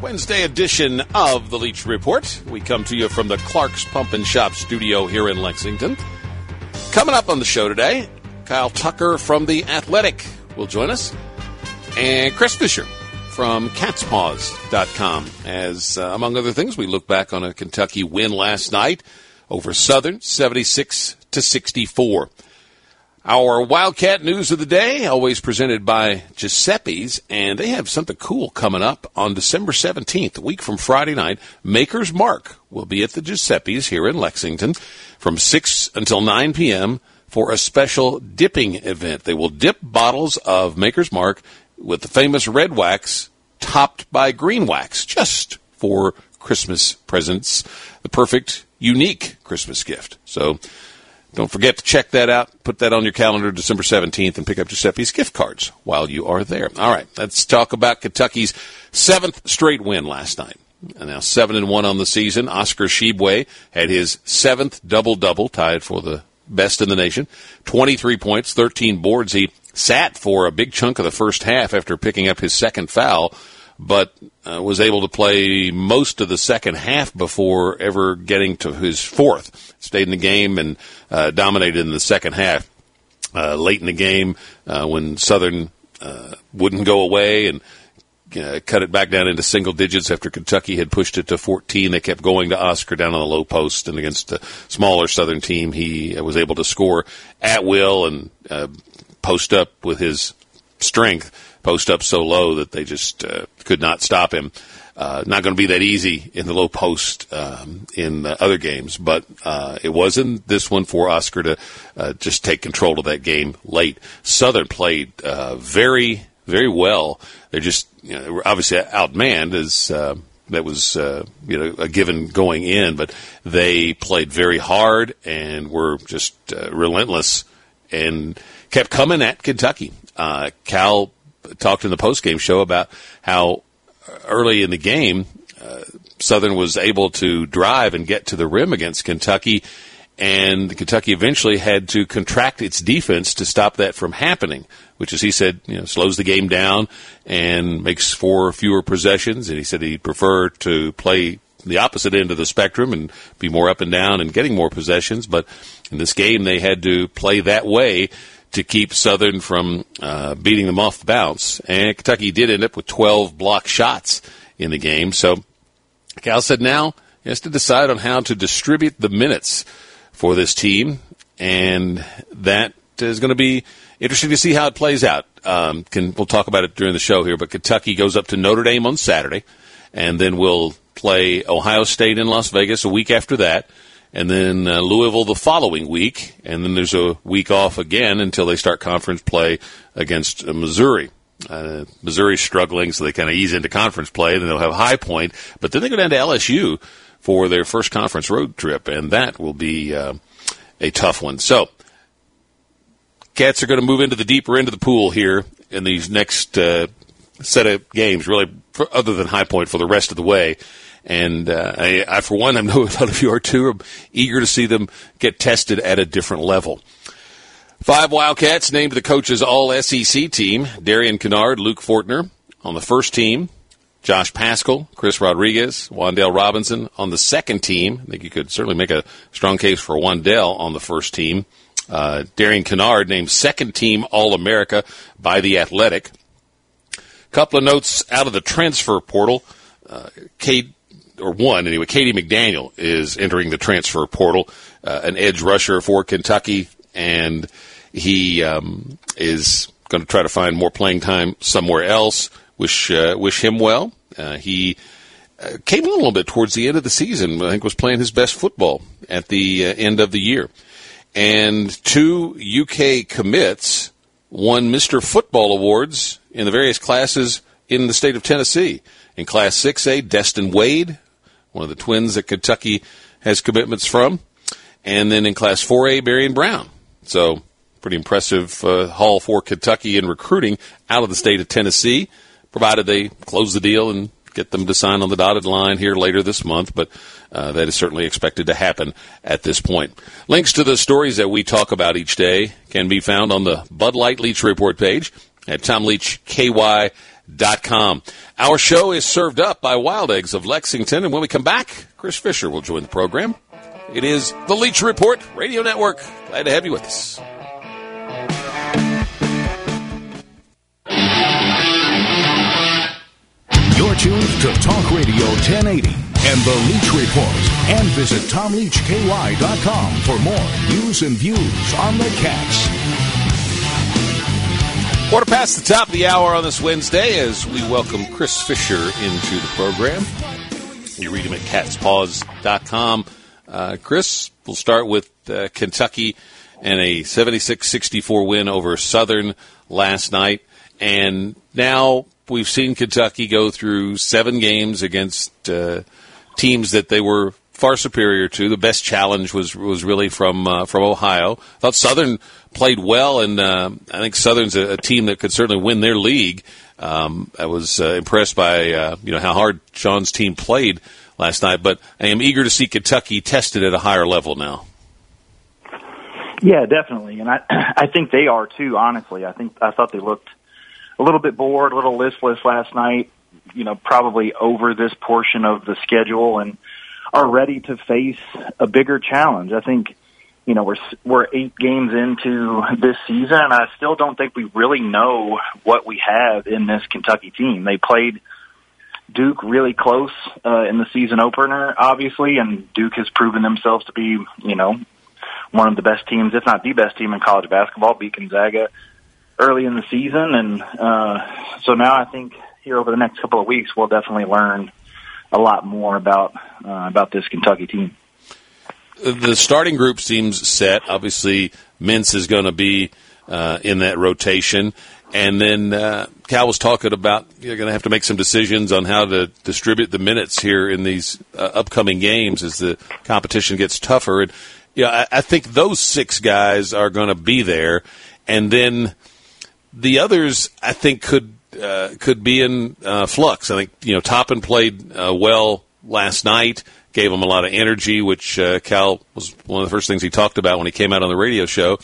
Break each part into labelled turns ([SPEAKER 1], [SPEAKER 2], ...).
[SPEAKER 1] Wednesday edition of the Leach Report. We come to you from the Clark's Pump and Shop studio here in Lexington. Coming up on the show today, Kyle Tucker from The Athletic will join us, and Chris Fisher from catspause.com. As, uh, among other things, we look back on a Kentucky win last night over Southern, 76 to 64. Our Wildcat news of the day, always presented by Giuseppe's, and they have something cool coming up on December 17th, a week from Friday night. Maker's Mark will be at the Giuseppe's here in Lexington from 6 until 9 p.m. for a special dipping event. They will dip bottles of Maker's Mark with the famous red wax topped by green wax just for Christmas presents. The perfect, unique Christmas gift. So, don't forget to check that out. Put that on your calendar December 17th and pick up Giuseppe's gift cards while you are there. All right, let's talk about Kentucky's seventh straight win last night. And now seven and one on the season. Oscar Tshiebwe had his seventh double double, tied for the best in the nation. 23 points, 13 boards. He sat for a big chunk of the first half after picking up his second foul, but uh, was able to play most of the second half before ever getting to his fourth. Stayed in the game and uh, dominated in the second half. Uh, late in the game, uh, when Southern uh, wouldn't go away and uh, cut it back down into single digits after Kentucky had pushed it to 14. They kept going to Oscar down on the low post, and against a smaller Southern team, he was able to score at will and post up with his strength, post up so low that they just uh, could not stop him. Uh, not going to be that easy in the low post um, in other games, but uh, it was in this one for Oscar to uh, just take control of that game late. Southern played uh, very, very well. They're just you know, they were obviously outmanned as. Uh, that was uh, you know a given going in, but they played very hard and were just relentless and kept coming at Kentucky. Cal talked in the postgame show about how early in the game, uh, Southern was able to drive and get to the rim against Kentucky, and Kentucky eventually had to contract its defense to stop that from happening. Which, as he said, you know, slows the game down and makes for fewer possessions. And he said he'd prefer to play the opposite end of the spectrum and be more up and down and getting more possessions. But in this game, they had to play that way to keep Southern from uh, beating them off the bounce. And Kentucky did end up with 12 block shots in the game. So Cal said now he has to decide on how to distribute the minutes for this team. And that is going to be interesting to see how it plays out. Um, can, we'll talk about it during the show here, but Kentucky goes up to Notre Dame on Saturday, and then we'll play Ohio State in Las Vegas a week after that and then uh, Louisville the following week, and then there's a week off again until they start conference play against uh, Missouri. Uh, Missouri's struggling, so they kind of ease into conference play, then they'll have High Point, but then they go down to LSU for their first conference road trip, and that will be uh, a tough one. So, Cats are going to move into the deeper end of the pool here in these next uh, set of games, really, for, other than High Point for the rest of the way. And uh, I, I, for one, I know a lot of you are too, are eager to see them get tested at a different level. Five Wildcats named the coaches All SEC team: Darian Kinnard, Luke Fortner on the first team, Josh Paschal, Chris Rodriguez, Wan'Dale Robinson on the second team. I think you could certainly make a strong case for Wan'Dale on the first team. Uh, Darian Kinnard named second team All America by the Athletic. Couple of notes out of the transfer portal. Uh, Cade or one anyway. Cade McDaniel is entering the transfer portal, uh, an edge rusher for Kentucky, and he um, is going to try to find more playing time somewhere else. Wish uh, wish him well. Uh, he uh, came a little bit towards the end of the season. I think was playing his best football at the uh, end of the year, and two UK commits won Mr. Football awards in the various classes in the state of Tennessee. In Class 6A, Destin Wade, one of the twins that Kentucky has commitments from. And then in Class 4A, Barion Brown. So pretty impressive uh, haul for Kentucky in recruiting out of the state of Tennessee, provided they close the deal and get them to sign on the dotted line here later this month. But uh, that is certainly expected to happen at this point. Links to the stories that we talk about each day can be found on the Bud Light Leach Report page at TomLeachKY.com. Our show is served up by Wild Eggs of Lexington, and when we come back, Chris Fisher will join the program. It is the Leach Report Radio Network. Glad to have you with us.
[SPEAKER 2] You're tuned to Talk Radio 1080 and the Leach Report. And visit TomLeachKY.com for more news and views on the Cats.
[SPEAKER 1] Quarter past the top of the hour on this Wednesday as we welcome Chris Fisher into the program. You read him at catspause.com. Uh, Chris, we'll start with uh, Kentucky and a 76 64 win over Southern last night. And now we've seen Kentucky go through seven games against uh, teams that they were far superior to. The best challenge was was really from uh, from Ohio. I thought Southern played well, and uh, I think Southern's a, a, team that could certainly win their league. Um, I was uh, impressed by uh, you know how hard Sean's team played last night, but I am eager to see Kentucky tested at a higher level now.
[SPEAKER 3] Yeah, definitely, and I I think they are too. Honestly, I think I thought they looked a little bit bored, a little listless last night. You know, probably over this portion of the schedule and are ready to face a bigger challenge. I think, you know, we're we're eight games into this season, and I still don't think we really know what we have in this Kentucky team. They played Duke really close uh, in the season opener, obviously, and Duke has proven themselves to be, you know, one of the best teams, if not the best team in college basketball. Beat Gonzaga early in the season, and uh, so now I think here over the next couple of weeks we'll definitely learn a lot more about uh, about this Kentucky team.
[SPEAKER 1] The starting group seems set. Obviously, Mintz is going to be uh, in that rotation. And then uh, Cal was talking about you're going to have to make some decisions on how to distribute the minutes here in these uh, upcoming games as the competition gets tougher. And yeah, I, I think those six guys are going to be there, and then the others I think could uh, could be in uh, flux. I think you know Toppin played uh, well last night, gave him a lot of energy, which uh, Cal was one of the first things he talked about when he came out on the radio show.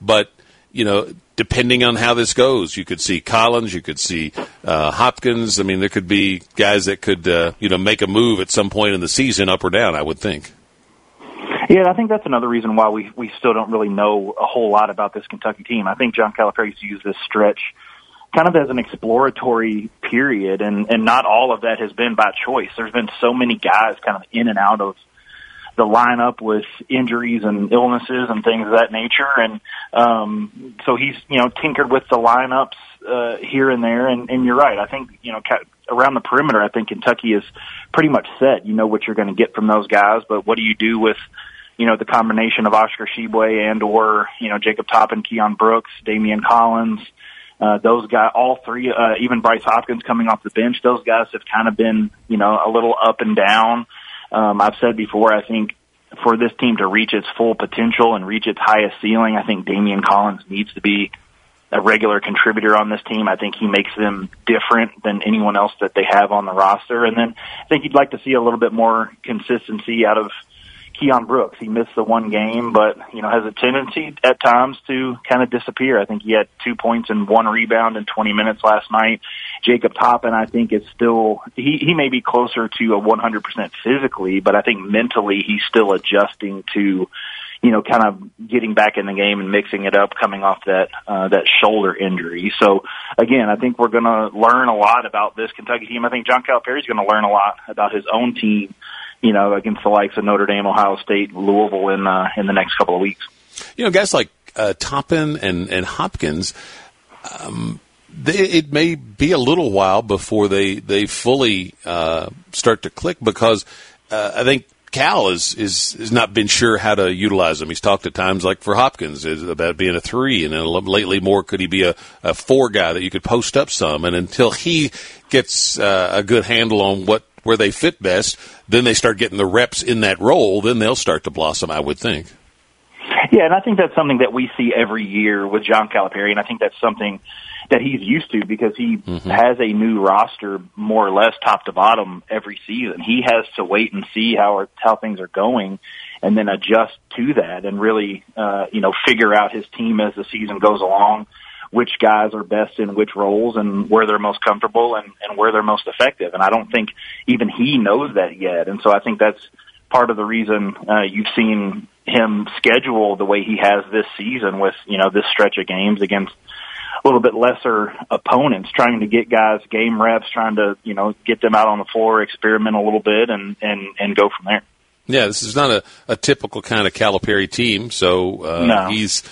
[SPEAKER 1] But you know, depending on how this goes, you could see Collins, you could see uh, Hopkins. I mean, there could be guys that could uh, you know make a move at some point in the season, up or down. I would think.
[SPEAKER 3] Yeah, I think that's another reason why we we still don't really know a whole lot about this Kentucky team. I think John Calipari's used this stretch kind of as an exploratory period, and and not all of that has been by choice. There's been so many guys kind of in and out of the lineup with injuries and illnesses and things of that nature, and um, so he's you know tinkered with the lineups uh, here and there. And, and you're right. I think you know around the perimeter, I think Kentucky is pretty much set. You know what you're going to get from those guys, but what do you do with you know, the combination of Oscar Tshiebwe and or, you know, Jacob Toppin, Keion Brooks, Daimion Collins, uh, those guys, all three, uh, even Bryce Hopkins coming off the bench, those guys have kind of been, you know, a little up and down. Um, I've said before, I think for this team to reach its full potential and reach its highest ceiling, I think Daimion Collins needs to be a regular contributor on this team. I think he makes them different than anyone else that they have on the roster. And then I think you'd like to see a little bit more consistency out of, Keion Brooks. He missed the one game, but you know has a tendency at times to kind of disappear. I think he had two points and one rebound in 20 minutes last night. Jacob Toppin, I think, is still he he may be closer to a 100% physically, but I think mentally he's still adjusting to you know, kind of getting back in the game and mixing it up coming off that uh, that shoulder injury. So again, I think we're going to learn a lot about this Kentucky team. I think John Calipari is going to learn a lot about his own team you know, against the likes of Notre Dame, Ohio State, Louisville in uh, in the next couple of weeks.
[SPEAKER 1] You know, guys like uh, Toppin and and Hopkins. Um, they, it may be a little while before they they fully uh, start to click because uh, I think Cal is, is has not been sure how to utilize them. He's talked at times like for Hopkins is about being a three, and then lately more could he be a, a four guy that you could post up some. And until he gets uh, a good handle on what where they fit best, then they start getting the reps in that role. Then they'll start to blossom. I would think.
[SPEAKER 3] Yeah, and I think that's something that we see every year with John Calipari, and I think that's something that he's used to because he mm-hmm. has a new roster more or less top to bottom every season. He has to wait and see how how things are going and then adjust to that and really uh you know figure out his team as the season goes along which guys are best in which roles and where they're most comfortable and, and where they're most effective. And I don't think even he knows that yet. And so I think that's part of the reason uh, you've seen him schedule the way he has this season with, you know, this stretch of games against a little bit lesser opponents, trying to get guys game reps, trying to, you know, get them out on the floor, experiment a little bit and, and, and go from there.
[SPEAKER 1] Yeah, this is not a, a typical kind of Calipari team, so uh,
[SPEAKER 3] no.
[SPEAKER 1] he's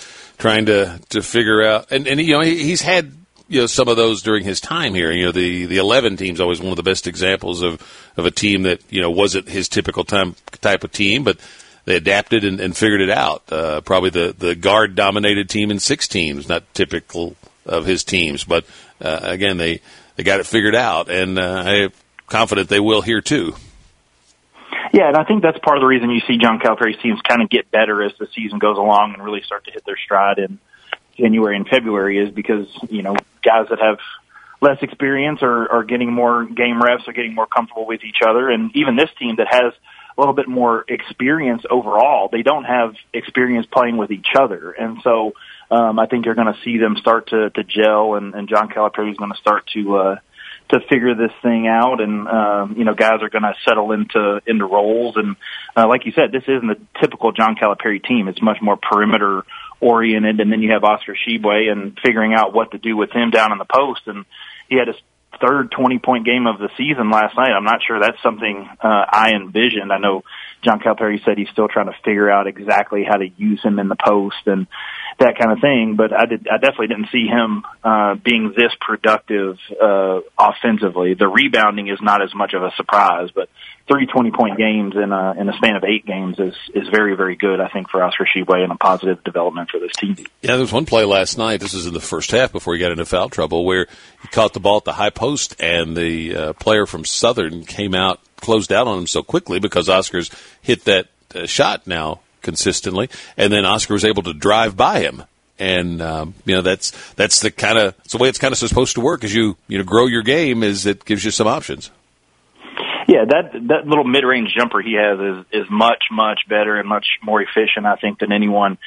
[SPEAKER 1] trying to to figure out. And and you know he's had you know some of those during his time here. You know the the eleven team's always one of the best examples of of a team that you know wasn't his typical time type of team, but they adapted and, and figured it out. Uh, probably the the guard dominated team in six teams, not typical of his teams, but uh, again they they got it figured out, and uh, I'm confident they will here too.
[SPEAKER 3] Yeah, and I think that's part of the reason you see John Calipari's teams kind of get better as the season goes along and really start to hit their stride in January and February is because, you know, guys that have less experience are, are getting more game reps, are getting more comfortable with each other. And even this team that has a little bit more experience overall, they don't have experience playing with each other. And so, um, I think you're going to see them start to, to gel and, and John Calipari is going to start to, uh, to figure this thing out, and um, you know, guys are going to settle into into roles. And uh, like you said, this isn't a typical John Calipari team. It's much more perimeter oriented. And then you have Oscar Tshiebwe and figuring out what to do with him down in the post. And he had his third 20 point game of the season last night. I'm not sure that's something uh, I envisioned. I know John Calipari said he's still trying to figure out exactly how to use him in the post and that kind of thing. But I did, I definitely didn't see him uh, being this productive uh, offensively. The rebounding is not as much of a surprise, but three 20 point games in a, in a span of eight games is, is very, very good, I think, for Oscar Tshiebwe and a positive development for this team.
[SPEAKER 1] Yeah, there was one play last night. This is in the first half before he got into foul trouble where he caught the ball at the high post and the uh, player from Southern came out, closed out on him so quickly because Oscar's hit that uh, shot now consistently, and then Oscar was able to drive by him. And um, you know that's that's the kind of the way it's kind of supposed to work. As you you know grow your game, is it gives you some options.
[SPEAKER 3] Yeah, that that little mid range jumper he has is is much much better and much more efficient, I think, than anyone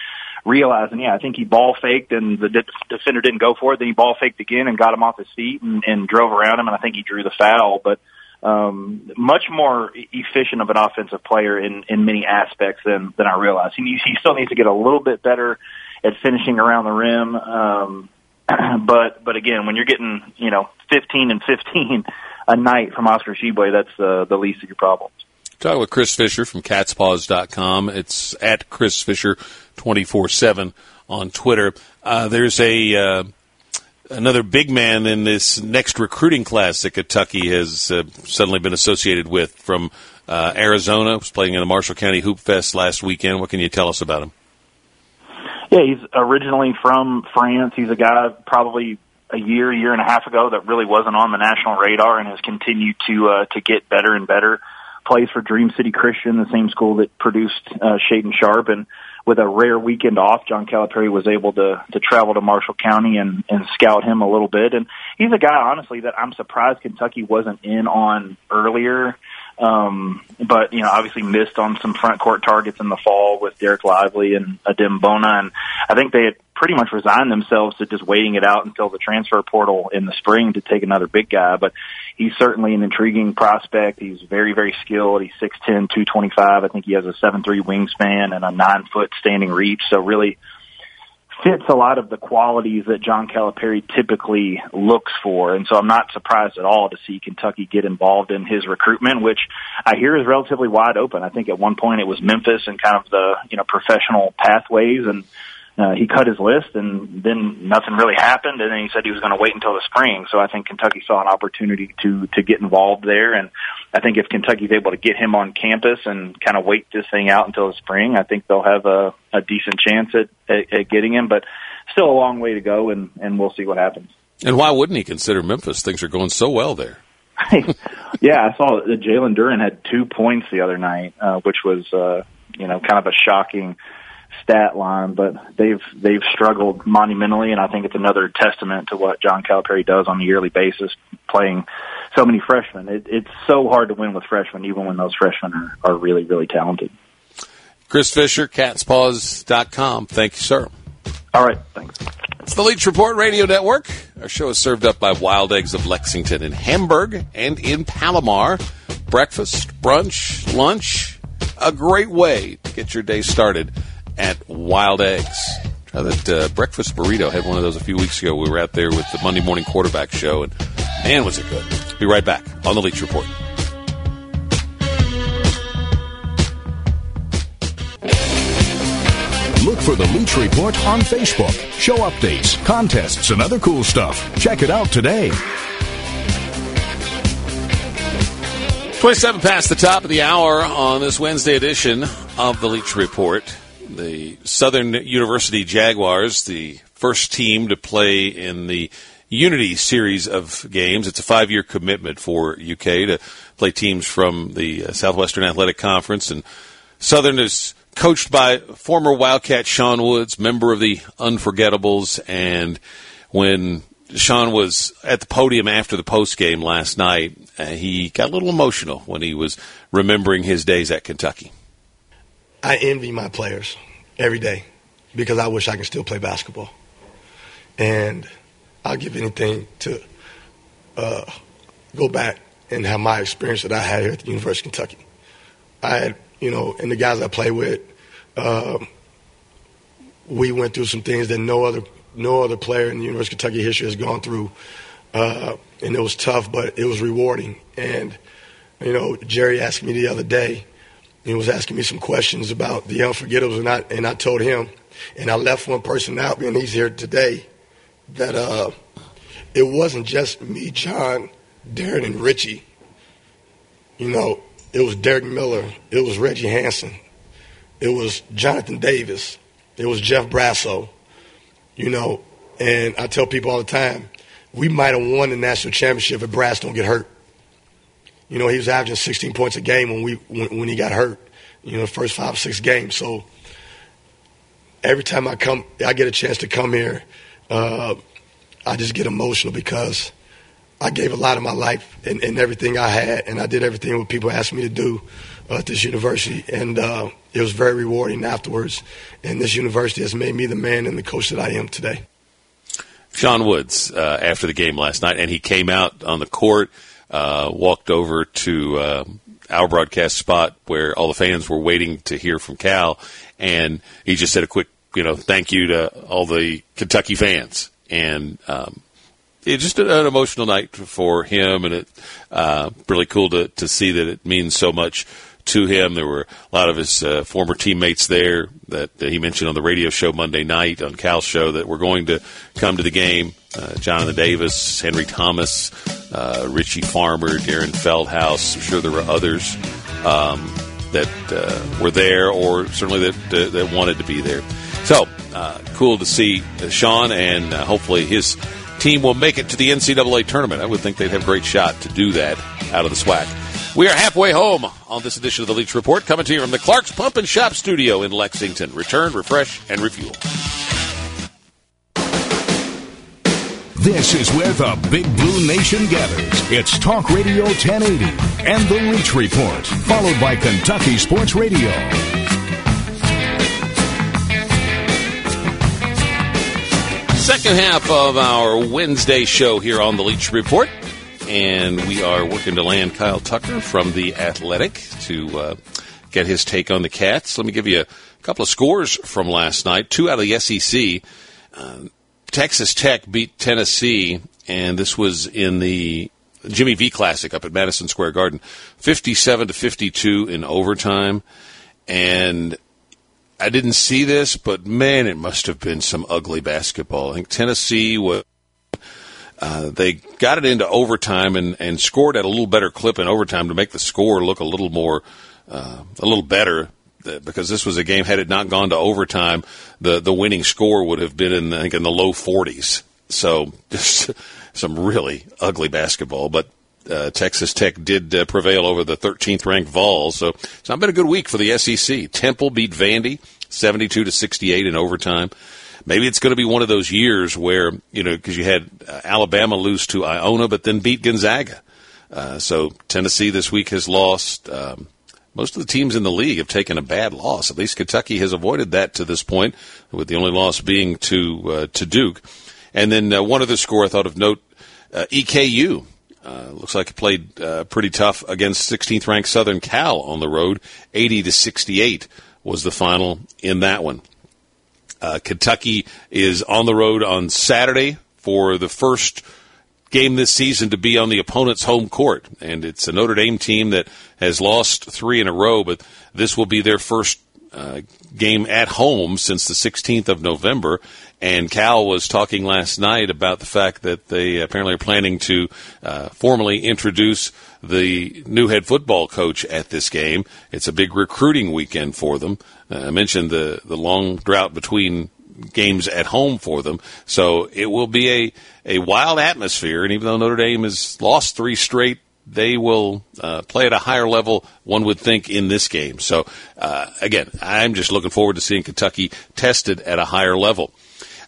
[SPEAKER 3] realized. And yeah, I think he ball faked and the defender didn't go for it. Then he ball faked again and got him off his feet and, and drove around him. And I think he drew the foul. But um, much more efficient of an offensive player in, in many aspects than, than I realized. He, he still needs to get a little bit better at finishing around the rim. Um, but, but again, when you're getting, you know, 15 and 15 a night from Oscar Tshiebwe, that's uh, the least of your problems.
[SPEAKER 1] Talk with Chris Fisher from catspause.com. It's at Chris Fisher 24 7 on Twitter. Uh, there's a, uh, another big man in this next recruiting class that Kentucky has uh, suddenly been associated with from uh, Arizona. Was playing in the Marshall County Hoop Fest last weekend. What can you tell us about him?
[SPEAKER 3] Yeah, he's originally from France. He's a guy probably a year, year and a half ago that really wasn't on the national radar and has continued to uh, to get better and better. Plays for Dream City Christian, the same school that produced uh, Shaedon Sharpe, and with a rare weekend off, John Calipari was able to to travel to Marshall County and and scout him a little bit. And he's a guy, honestly, that I'm surprised Kentucky wasn't in on earlier. Um, but you know, obviously missed on some front court targets in the fall with Dereck Lively and Adem Bona, and I think they had pretty much resigned themselves to just waiting it out until the transfer portal in the spring to take another big guy. But he's certainly an intriguing prospect. He's very, very skilled. He's six ten, two twenty five. I think he has a seven three wingspan and a nine foot standing reach. So really fits a lot of the qualities that John Calipari typically looks for. And so I'm not surprised at all to see Kentucky get involved in his recruitment, which I hear is relatively wide open. I think at one point it was Memphis and kind of the, you know, professional pathways and uh, he cut his list and then nothing really happened and then he said he was going to wait until the spring. So I think Kentucky saw an opportunity to, to get involved there. And I think if Kentucky's able to get him on campus and kind of wait this thing out until the spring, I think they'll have a, a decent chance at, at, at getting him, but still a long way to go and, and we'll see what happens.
[SPEAKER 1] And why wouldn't he consider Memphis? Things are going so well there.
[SPEAKER 3] yeah, I saw that Jalen Duren had two points the other night, uh, which was uh, you know kind of a shocking stat line, but they've they've struggled monumentally, and I think it's another testament to what John Calipari does on a yearly basis, playing so many freshmen. It, it's so hard to win with freshmen, even when those freshmen are, are really really talented.
[SPEAKER 1] Chris Fisher, catspause.com. Thank you, sir.
[SPEAKER 3] All right, thanks.
[SPEAKER 1] It's the Leach Report Radio Network. Our show is served up by Wild Eggs of Lexington in Hamburg and in Palomar. Breakfast, brunch, lunch, a great way to get your day started at Wild Eggs. Try that uh, breakfast burrito. had one of those a few weeks ago. We were out there with the Monday Morning Quarterback Show, and man, was it good. Be right back on the Leach Report.
[SPEAKER 2] Look for the Leach Report on Facebook. Show updates, contests, and other cool stuff. Check it out today.
[SPEAKER 1] 27 past the top of the hour on this Wednesday edition of the Leach Report. The Southern University Jaguars, the first team to play in the Unity series of games. It's a five year commitment for UK to play teams from the Southwestern Athletic Conference. And Southern is coached by former Wildcat Sean Woods, member of the Unforgettables. And when Sean was at the podium after the post game last night, uh, he got a little emotional when he was remembering his days at Kentucky.
[SPEAKER 4] I envy my players every day because I wish I could still play basketball. And I'll give anything to uh, go back and have my experience that I had here at the University of Kentucky. I had you know, and the guys I play with, uh, we went through some things that no other no other player in the University of Kentucky history has gone through, uh, and it was tough, but it was rewarding. And you know, Jerry asked me the other day, he was asking me some questions about the unforgettables, and I and I told him, and I left one person out, and he's here today, that uh, it wasn't just me, John, Deron, and Richie. You know, it was Derrick Miller. It was Reggie Hanson. It was Jonathan Davis. It was Jeff Brassow. You know, and I tell people all the time, we might have won the national championship if Brass don't get hurt. You know, he was averaging 16 points a game when we when, when he got hurt. You know, the first five six games. So every time I come, I get a chance to come here. Uh, I just get emotional because I gave a lot of my life and, and, everything I had, and I did everything what people asked me to do uh, at this university, and uh, it was very rewarding afterwards. And this university has made me the man and the coach that I am today.
[SPEAKER 1] Sean Woods, uh, after the game last night, and he came out on the court, uh, walked over to uh, our broadcast spot where all the fans were waiting to hear from Cal, and he just said a quick, you know, thank you to all the Kentucky fans, and um, it's just an emotional night for him, and it uh, really cool to to see that it means so much to him. There were a lot of his uh, former teammates there that, he mentioned on the radio show Monday night on Cal's show that were going to come to the game. Uh, Jonathan Davis, Henry Thomas, uh, Richie Farmer, Deron Feldhaus. I'm sure there were others um, that uh, were there, or certainly that that wanted to be there. So uh, cool to see Sean, and hopefully his team will make it to the NCAA tournament. I would think they'd have a great shot to do that out of the SWAC. We are halfway home on this edition of the Leach Report, coming to you from the Clark's Pump and Shop Studio in Lexington. Return, refresh, and refuel.
[SPEAKER 2] This is where the Big Blue Nation gathers. It's Talk Radio 1080 and the Leach Report, followed by Kentucky Sports Radio.
[SPEAKER 1] Second half of our Wednesday show here on the Leach Report. And we are working to land Kyle Tucker from The Athletic to uh, get his take on the Cats. Let me give you a couple of scores from last night. Two out of the SEC. Uh, Texas Tech beat Tennessee, and this was in the Jimmy V Classic up at Madison Square Garden, 57 to 52 in overtime. And I didn't see this, but man, it must have been some ugly basketball. I think Tennessee was. Uh, they got it into overtime and, and scored at a little better clip in overtime to make the score look a little more, uh, a little better. Because this was a game, had it not gone to overtime, the the winning score would have been in I think in the low 40s. So just some really ugly basketball. But uh, Texas Tech did uh, prevail over the 13th ranked Vols. So it's not been a good week for the SEC. Temple beat Vandy 72 to 68 in overtime. Maybe it's going to be one of those years where you know because you had uh, Alabama lose to Iona, but then beat Gonzaga. Uh, so Tennessee this week has lost. Um, most of the teams in the league have taken a bad loss. At least Kentucky has avoided that to this point, with the only loss being to uh, to Duke. And then uh, one other score I thought of note: uh, EKU uh, looks like it played uh, pretty tough against 16th ranked Southern Cal on the road. 80 to 68 was the final in that one. Uh, Kentucky is on the road on Saturday for the first game this season to be on the opponent's home court. And it's a Notre Dame team that has lost three in a row, but this will be their first uh, game at home since the 16th of November. And Cal was talking last night about the fact that they apparently are planning to uh, formally introduce the new head football coach at this game. It's a big recruiting weekend for them. Uh, I mentioned the, the long drought between games at home for them. So it will be a, a wild atmosphere. And even though Notre Dame has lost three straight, they will uh, play at a higher level, one would think, in this game. So, uh, again, I'm just looking forward to seeing Kentucky tested at a higher level.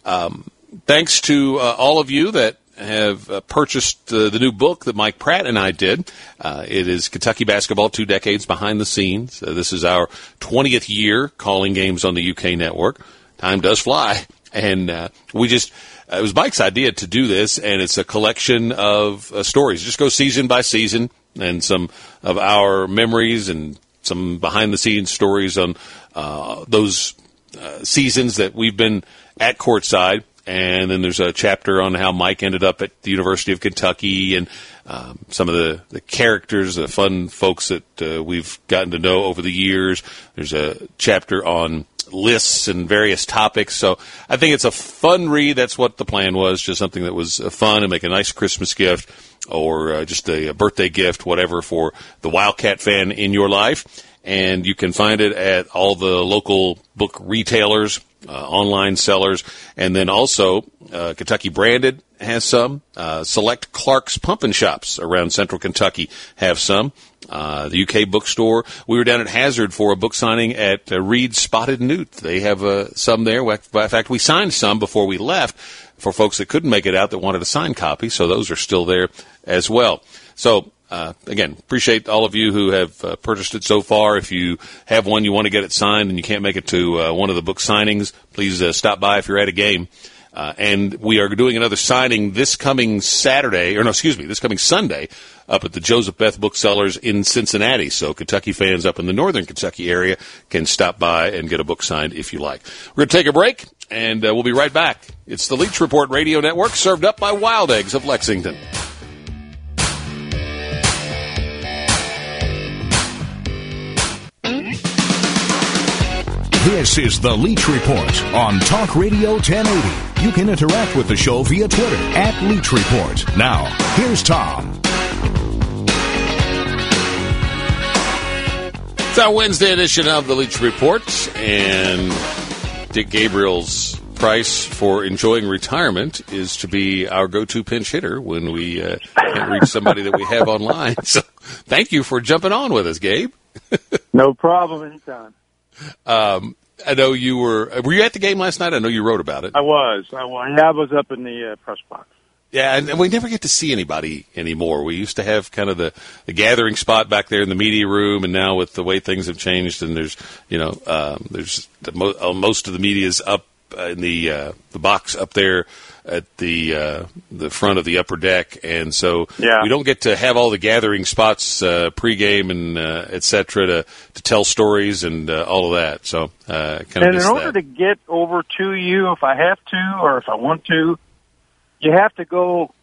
[SPEAKER 1] Um, thanks to uh, all of you that have uh, purchased uh, the new book that Mike Pratt and I did. Uh, it is Kentucky basketball, two decades behind the scenes. Uh, this is our 20th year calling games on the UK network. Time does fly, and uh, we just. Uh, it was Mike's idea to do this, and it's a collection of stories. Just go season by season, and some of our memories and some behind the scenes stories on those seasons that we've been at courtside and then there's a chapter on how Mike ended up at the University of Kentucky and um, some of the, the characters, the fun folks that uh, we've gotten to know over the years. There's a chapter on lists and various topics. So I think it's a fun read. That's what the plan was, just something that was uh, fun and make a nice Christmas gift or uh, just a, a birthday gift, whatever, for the Wildcat fan in your life. And you can find it at all the local book retailers online sellers, and then also uh, Kentucky Branded has some. Uh, select Clark's Pump and Shops around Central Kentucky have some. Uh, the UK bookstore. We were down at Hazard for a book signing at uh, Read Spotted Newt. They have uh, some there. In fact, we signed some before we left for folks that couldn't make it out that wanted a signed copy. So those are still there as well. So uh, again, appreciate all of you who have uh, purchased it so far. If you have one, you want to get it signed, and you can't make it to uh, one of the book signings, please uh, stop by if you're at a game. Uh, and we are doing another signing this coming Saturday, or no, excuse me, this coming Sunday, up at the Joseph Beth Booksellers in Cincinnati. So Kentucky fans up in the northern Kentucky area can stop by and get a book signed if you like. We're going to take a break, and we'll be right back. It's the Leach Report Radio Network, served up by Wild Eggs of Lexington.
[SPEAKER 2] This is the Leach Report on Talk Radio 1080. You can interact with the show via Twitter at Leach Report. Now, here's Tom.
[SPEAKER 1] It's our Wednesday edition of the Leach Report, and Dick Gabriel's price for enjoying retirement is to be our go-to pinch hitter when we uh, can't reach somebody that we have online. So, thank you for jumping on with us, Gabe.
[SPEAKER 5] no problem, anytime.
[SPEAKER 1] Um, I know you were. Were you at the game last night? I know you wrote about it.
[SPEAKER 5] I was. I was. Yeah, I was up in the uh, press box.
[SPEAKER 1] Yeah, and we never get to see anybody anymore. We used to have kind of the, the gathering spot back there in the media room, and now with the way things have changed, and there's you know um, there's the mo- uh, most of the media's up in the uh, the box up there at the uh, the front of the upper deck, and so
[SPEAKER 5] yeah.
[SPEAKER 1] we don't get to have all the gathering spots uh, pregame and uh, et cetera to to tell stories and uh, all of that. So uh, kind
[SPEAKER 5] and in order
[SPEAKER 1] that.
[SPEAKER 5] to get over to you, if I have to or if I want to, you have to go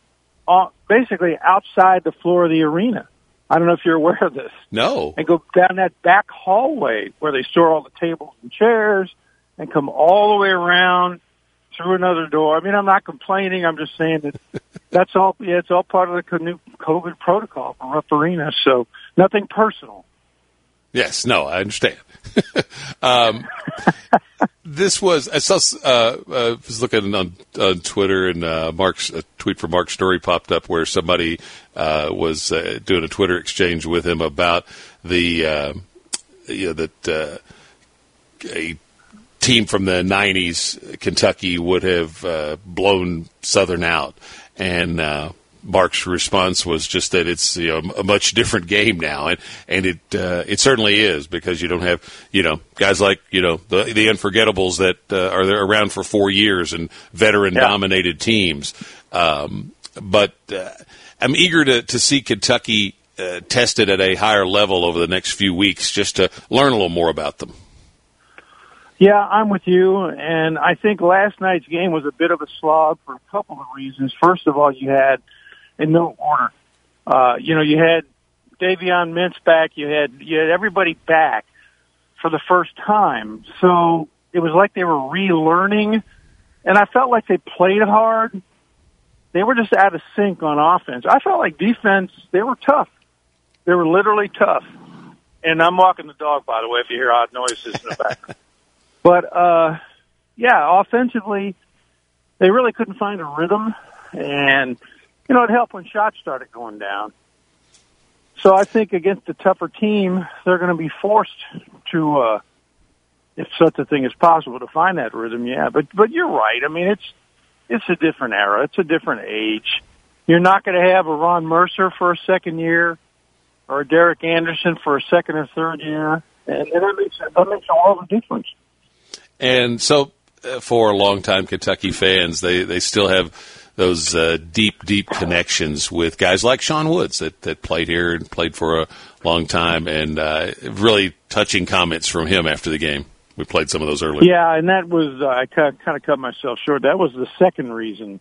[SPEAKER 5] on, basically outside the floor of the arena. I don't know if you're aware of this.
[SPEAKER 1] No.
[SPEAKER 5] And go down that back hallway where they store all the tables and chairs and come all the way around through another door. I mean, I'm not complaining. I'm just saying that that's all. Yeah, it's all part of the new COVID protocol for Rupp Arena. So nothing personal.
[SPEAKER 1] Yes, no, I understand. um, this was I saw uh, uh, was looking on, on Twitter and uh, Mark's a tweet from Mark Story popped up where somebody uh, was uh, doing a Twitter exchange with him about the uh, you know that uh, a team from the '90s, Kentucky, would have uh, blown Southern out, and uh, Mark's response was just that it's you know a much different game now, and and it uh, it certainly is because you don't have you know guys like you know the the unforgettables that uh, are there around for four years and veteran dominated teams. Um, but uh, I'm eager to to see Kentucky uh, tested at a higher level over the next few weeks, just to learn a little more about them.
[SPEAKER 5] Yeah, I'm with you, and I think last night's game was a bit of a slog for a couple of reasons. First of all, you had in no order. Uh, you know, you had Davion Mintz back. You had you had everybody back for the first time. So it was like they were relearning, and I felt like they played hard. They were just out of sync on offense. I felt like defense. They were tough. They were literally tough. And I'm walking the dog, by the way, if you hear odd noises in the background. but uh, yeah, offensively, they really couldn't find a rhythm, and you know, it helped when shots started going down. So I think against a tougher team, they're going to be forced to, uh, if such a thing is possible, to find that rhythm. Yeah, but but you're right. I mean, it's it's a different era. It's a different age. You're not going to have a Ron Mercer for a second year, or a Derek Anderson for a second or third year, and, and that makes that makes all the difference.
[SPEAKER 1] And so, uh, for longtime Kentucky fans, they they still have those uh, deep, deep connections with guys like Sean Woods that, that played here and played for a long time, and uh, really touching comments from him after the game. We played some of those earlier.
[SPEAKER 5] Yeah, and that was uh, I kind of cut myself short. That was the second reason.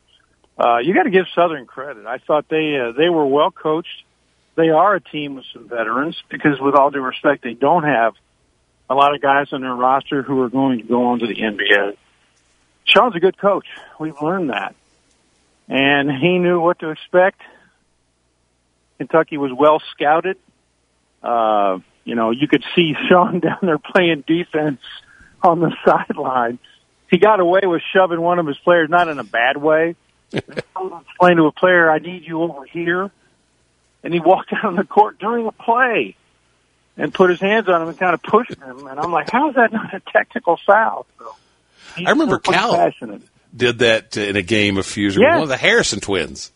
[SPEAKER 5] Uh, you got to give Southern credit. I thought they uh, they were well coached. They are a team with some veterans because, with all due respect, they don't have a lot of guys on their roster who are going to go on to the NBA. Sean's a good coach. We've learned that and he knew what to expect. Kentucky was well scouted. Uh, you know, you could see Sean down there playing defense on the sideline. He got away with shoving one of his players, not in a bad way. Explain to a player, "I need you over here," and he walked out on the court during a play and put his hands on him and kind of pushed him. And I'm like, "How is that not a technical foul?" So
[SPEAKER 1] I remember Cal. Passionate did that in a game a few years ago. One of the Harrison twins.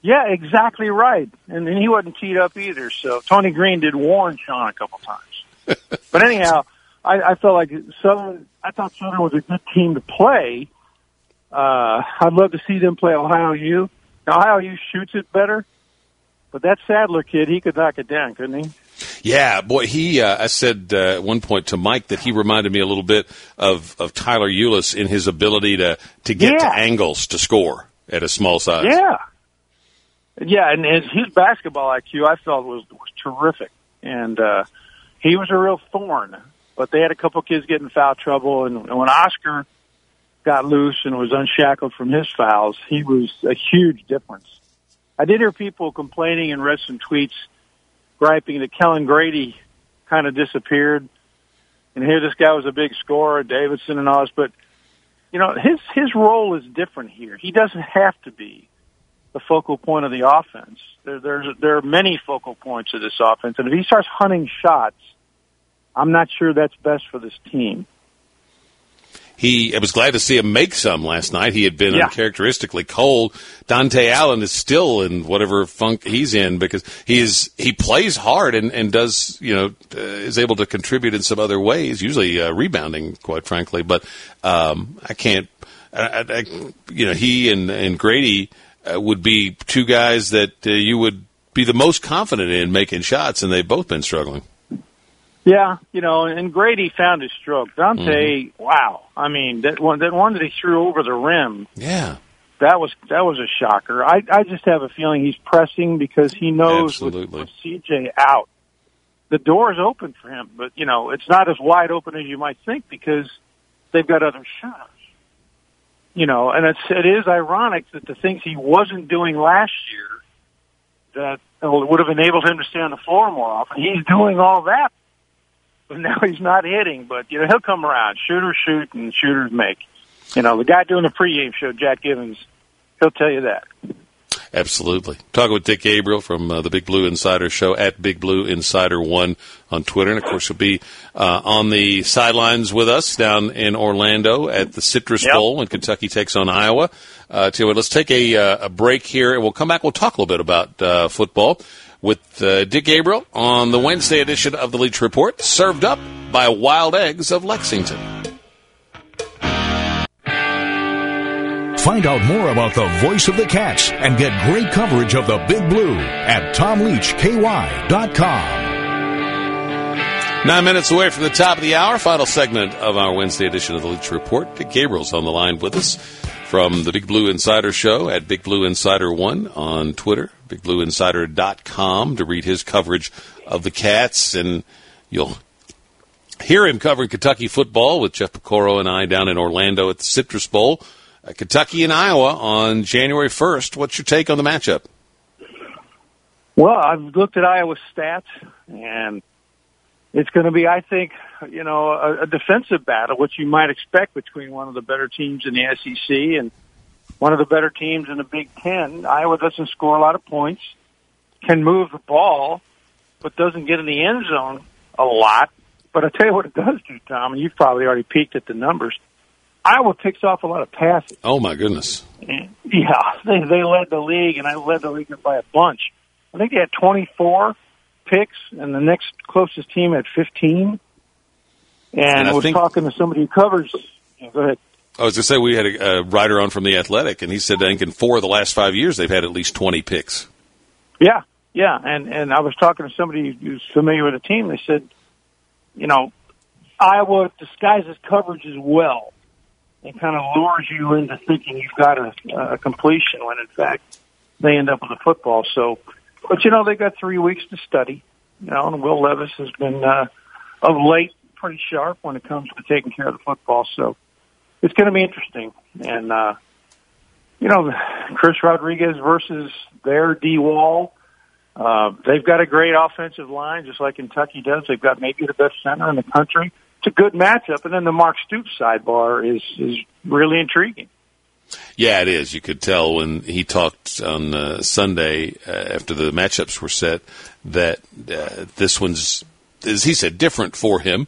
[SPEAKER 5] Yeah, exactly right. And then he wasn't teed up either. So Tony Green did warn Sean a couple times. but anyhow, I, I felt like Southern. I thought Southern was a good team to play. Uh, I'd love to see them play Ohio U. Now, Ohio U shoots it better, but that Sadler kid, he could knock it down, couldn't he?
[SPEAKER 1] Yeah, boy, he. Uh, I said uh, at one point to Mike that he reminded me a little bit of of Tyler Ulis in his ability to to get yeah. to angles to score at a small size.
[SPEAKER 5] Yeah, yeah, and his, his basketball IQ I felt was was terrific, and uh, he was a real thorn. But they had a couple kids get in foul trouble, and, and when Oscar got loose and was unshackled from his fouls, he was a huge difference. I did hear people complaining and read some tweets griping that Kellan Grady kind of disappeared. And here this guy was a big scorer, Davidson and all but you know, his his role is different here. He doesn't have to be the focal point of the offense. There there's there are many focal points of this offense, and if he starts hunting shots, I'm not sure that's best for this team
[SPEAKER 1] he I was glad to see him make some last night. He had been yeah. uncharacteristically cold. Dontaie Allen is still in whatever funk he's in because he is he plays hard and and does you know uh, is able to contribute in some other ways, usually uh, rebounding, quite frankly. But um, I can't, I, I, you know, he and and Grady uh, would be two guys that uh, you would be the most confident in making shots, and they've both been struggling.
[SPEAKER 5] Yeah, you know, and Grady found his stroke. Dontaie, mm-hmm. wow! I mean, that one, that one that he threw over the rim.
[SPEAKER 1] Yeah,
[SPEAKER 5] that was that was a shocker. I I just have a feeling he's pressing because he knows
[SPEAKER 1] with,
[SPEAKER 5] with CJ out, the door is open for him. But you know, it's not as wide open as you might think because they've got other shots. You know, and it's it is ironic that the things he wasn't doing last year that would have enabled him to stay on the floor more often. He's doing all that but now he's not hitting. But you know he'll come around. Shooters shoot and shooters make. You know the guy doing the pregame show, Jack Givens, he'll tell you that.
[SPEAKER 1] Absolutely. Talking with Dick Gabriel from uh, the Big Blue Insider Show at Big Blue Insider One on Twitter, and of course he'll be uh, on the sidelines with us down in Orlando at the Citrus
[SPEAKER 5] Yep.
[SPEAKER 1] Bowl when Kentucky takes on Iowa. Uh, you let's take a, uh, a break here, and we'll come back. We'll talk a little bit about uh, football with uh, Dick Gabriel on the Wednesday edition of the Leach Report, served up by Wild Eggs of Lexington.
[SPEAKER 2] Find out more about the voice of the Cats and get great coverage of the Big Blue at TomLeachKY.com.
[SPEAKER 1] Nine minutes away from the top of the hour, final segment of our Wednesday edition of the Leach Report. Dick Gabriel's on the line with us from the Big Blue Insider Show at Big Blue Insider One on Twitter, BigBlueInsider.com to read his coverage of the Cats, and you'll hear him covering Kentucky football with Jeff Piecoro and I down in Orlando at the Citrus Bowl. Uh, Kentucky and Iowa on January 1st. What's your take on the matchup?
[SPEAKER 5] Well, I've looked at Iowa's stats, and it's going to be, I think, you know, a, a defensive battle, which you might expect between one of the better teams in the SEC and one of the better teams in the Big Ten. Iowa doesn't score a lot of points, can move the ball, but doesn't get in the end zone a lot. But I tell you what it does do, Tom, and you've probably already peeked at the numbers. Iowa picks off a lot of passes.
[SPEAKER 1] Oh, my goodness.
[SPEAKER 5] Yeah, they they led the league, and I led the league by a bunch. I think they had 24 picks, and the next closest team had 15. And,
[SPEAKER 1] And I
[SPEAKER 5] was
[SPEAKER 1] think-
[SPEAKER 5] talking to somebody who covers. Go ahead.
[SPEAKER 1] I was going to say we had a, a writer on from the Athletic, and he said I think in four of the last five years they've had at least 20 picks.
[SPEAKER 5] Yeah, yeah, and and I was talking to somebody who's familiar with the team. They said, you know, Iowa disguises coverage as well, and kind of lures you into thinking you've got a, a completion when in fact they end up with a football. So, but you know they got three weeks to study. You know, and Will Levis has been uh, of late pretty sharp when it comes to taking care of the football. So it's going to be interesting, and uh, you know, Chris Rodriguez versus their D Wall. Uh, they've got a great offensive line, just like Kentucky does. They've got maybe the best center in the country. It's a good matchup, and then the Mark Stoops sidebar is is really intriguing.
[SPEAKER 1] Yeah, it is. You could tell when he talked on uh, Sunday uh, after the matchups were set that uh, this one's, as he said, different for him.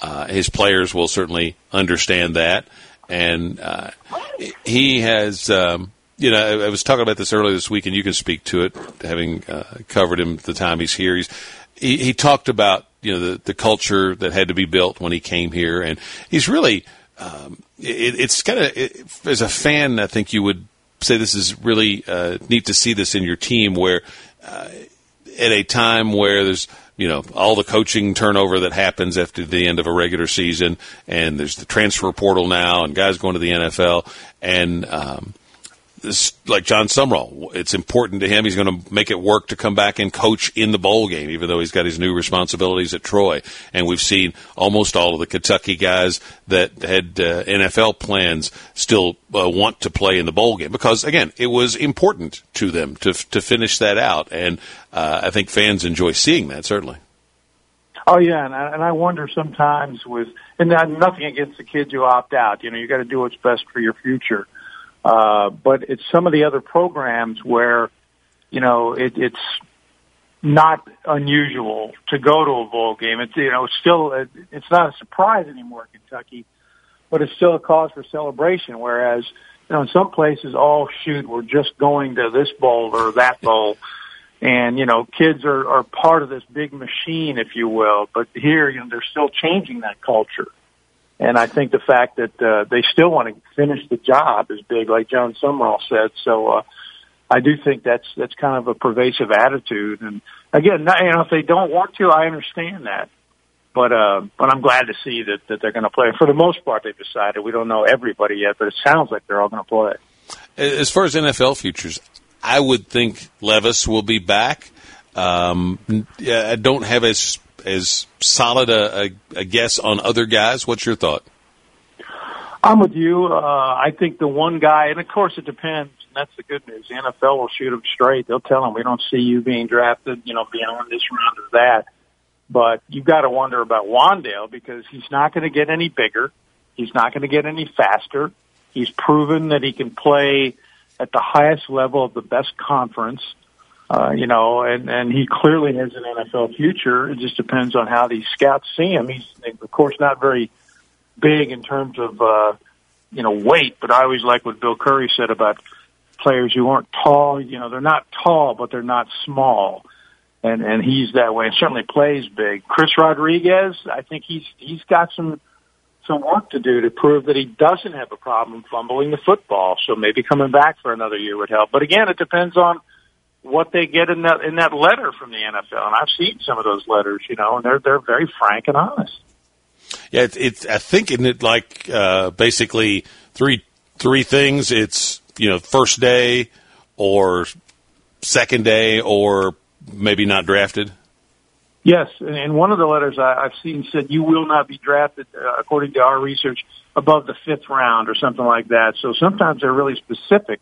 [SPEAKER 1] Uh, his players will certainly understand that, and uh, he has. Um, you know, I, I was talking about this earlier this week, and you can speak to it, having uh, covered him the time he's here. He's he, he talked about you know the the culture that had to be built when he came here, and he's really um, it, it's kind of it, as a fan, I think you would say this is really uh, neat to see this in your team where uh, at a time where there's you know all the coaching turnover that happens after the end of a regular season, and there's the transfer portal now, and guys going to the NFL, and um, this, like Jon Sumrall, it's important to him. He's going to make it work to come back and coach in the bowl game, even though he's got his new responsibilities at Troy. And we've seen almost all of the Kentucky guys that had uh, NFL plans still uh, want to play in the bowl game because, again, it was important to them to to finish that out. And uh, I think fans enjoy seeing that certainly.
[SPEAKER 5] Oh yeah, and I, and I wonder sometimes with and not- nothing against the kids who opt out. You know, you got to do what's best for your future. Uh, but it's some of the other programs where, you know, it, it's not unusual to go to a bowl game. It's you know, still it's not a surprise anymore in Kentucky, but it's still a cause for celebration. Whereas, you know, in some places, oh shoot, we're just going to this bowl or that bowl. And, you know, kids are, are part of this big machine, if you will. But here, you know, they're still changing that culture. And I think the fact that uh, they still want to finish the job is big, like Jon Sumrall said. So uh, I do think that's that's kind of a pervasive attitude. And again, you know, if they don't want to, I understand that. But uh, but I'm glad to see that that they're going to play. For the most part, they've decided. We don't know everybody yet, but it sounds like they're all going to play.
[SPEAKER 1] As far as NFL futures, I would think Levis will be back. Um, I don't have as as solid a, a, a guess on other guys. What's your thought?
[SPEAKER 5] I'm with you. Uh, I think the one guy, and of course it depends. And that's the good news. The NFL will shoot him straight. They'll tell him we don't see you being drafted, you know, beyond this round or that. But you've got to wonder about Wan'Dale because he's not going to get any bigger. He's not going to get any faster. He's proven that he can play at the highest level of the best conference. You know, and, and he clearly has an NFL future. It just depends on how these scouts see him. He's, of course, not very big in terms of, uh, you know, weight, but I always like what Bill Curry said about players who aren't tall. You know, they're not tall, but they're not small. And, and he's that way and certainly plays big. Chris Rodriguez, I think he's, he's got some, some work to do to prove that he doesn't have a problem fumbling the football. So maybe coming back for another year would help. But again, it depends on what they get in that in that letter from the NFL. And I've seen some of those letters, you know, and they're they're very frank and honest.
[SPEAKER 1] Yeah, it's, it's I think in it like uh, basically three three things. It's you know first day or second day or maybe not drafted.
[SPEAKER 5] Yes, and one of the letters I, I've seen said you will not be drafted, uh, according to our research, above the fifth round or something like that. So sometimes they're really specific,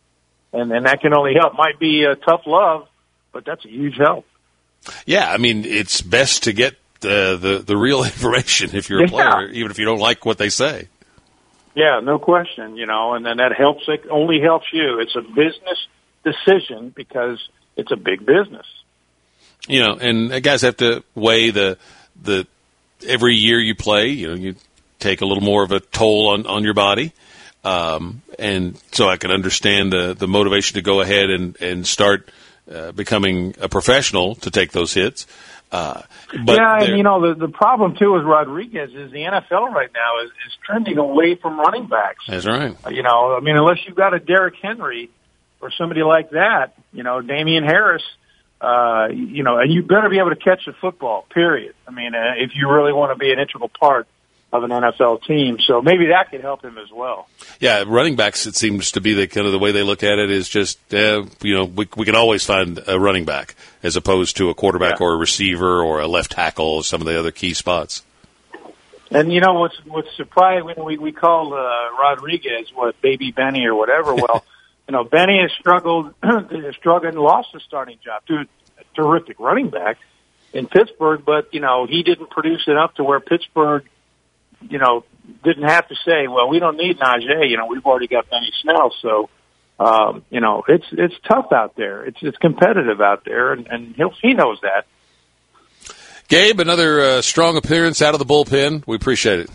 [SPEAKER 5] and and that can only help. Might be a tough love, but that's a huge help.
[SPEAKER 1] Yeah, I mean it's best to get uh, the the real information if you're a
[SPEAKER 5] Yeah.
[SPEAKER 1] player, even if you don't like what they say.
[SPEAKER 5] Yeah, no question. You know, and then that helps. It only helps you. It's a business decision because it's a big business.
[SPEAKER 1] You know, and guys have to weigh the the every year you play. You know, you take a little more of a toll on on your body. Um, and so I can understand the, the motivation to go ahead and, and start uh, becoming a professional to take those hits. Uh, but
[SPEAKER 5] yeah, and you know the the problem too with Rodriguez is the NFL right now is, is trending away from running backs.
[SPEAKER 1] that's right.
[SPEAKER 5] You know, I mean, unless you've got a Derrick Henry or somebody like that, you know, Damien Harris, uh, you know, and you better be able to catch the football. Period. I mean, uh, if you really want to be an integral part of an NFL team, so maybe that could help him as well.
[SPEAKER 1] Yeah, running backs. It seems to be the kind of the way they look at it is just uh, you know we we can always find a running back as opposed to a quarterback
[SPEAKER 5] Yeah.
[SPEAKER 1] or a receiver or a left tackle or some of the other key spots.
[SPEAKER 5] And you know what's what's surprising when we we call uh, Rodriguez what Baby Benny or whatever. Well, you know Benny has struggled, has struggled and lost his starting job to a terrific running back in Pittsburgh, but you know he didn't produce enough to where Pittsburgh, you know, didn't have to say, well, we don't need Najee. You know, we've already got Benny Snell, so. Um, you know, it's it's tough out there. It's it's competitive out there, and, and he'll, he knows that.
[SPEAKER 1] Gabe, another uh, strong appearance out of the bullpen. We appreciate it.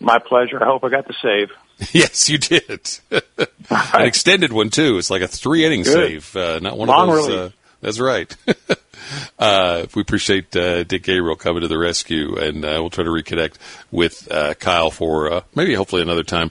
[SPEAKER 5] My pleasure. I hope I got the save.
[SPEAKER 1] Yes, you did. An extended one too. It's like a three inning save, uh, not one
[SPEAKER 5] Long
[SPEAKER 1] of those. Uh, that's right. uh, we appreciate uh, Dick Gabriel coming to the rescue, and uh, we'll try to reconnect with uh, Kyle for uh, maybe hopefully another time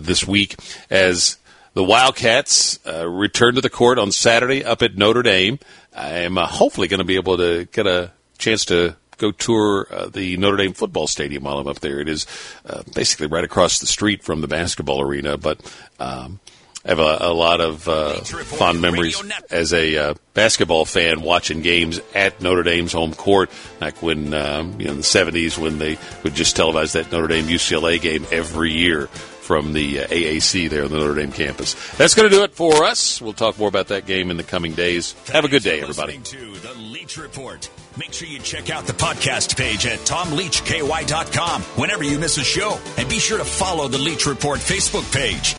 [SPEAKER 1] this week as the Wildcats return to the court on Saturday up at Notre Dame. I am uh, hopefully going to be able to get a chance to go tour uh, the Notre Dame football stadium while I'm up there. It is uh, basically right across the street from the basketball arena, but um, Have a, a lot of uh, fond memories as a uh, basketball fan watching games at Notre Dame's home court, like when um, you know in the '70s when they would just televise that Notre Dame UCLA game every year from the uh, AAC there on the Notre Dame campus. That's going to do it for us. We'll talk more about that game in the coming days. Have a good day, everybody.
[SPEAKER 6] To the Leach Report. Make sure you check out the podcast page at tomleachky.com whenever you miss a show, and be sure to follow the Leach Report Facebook page.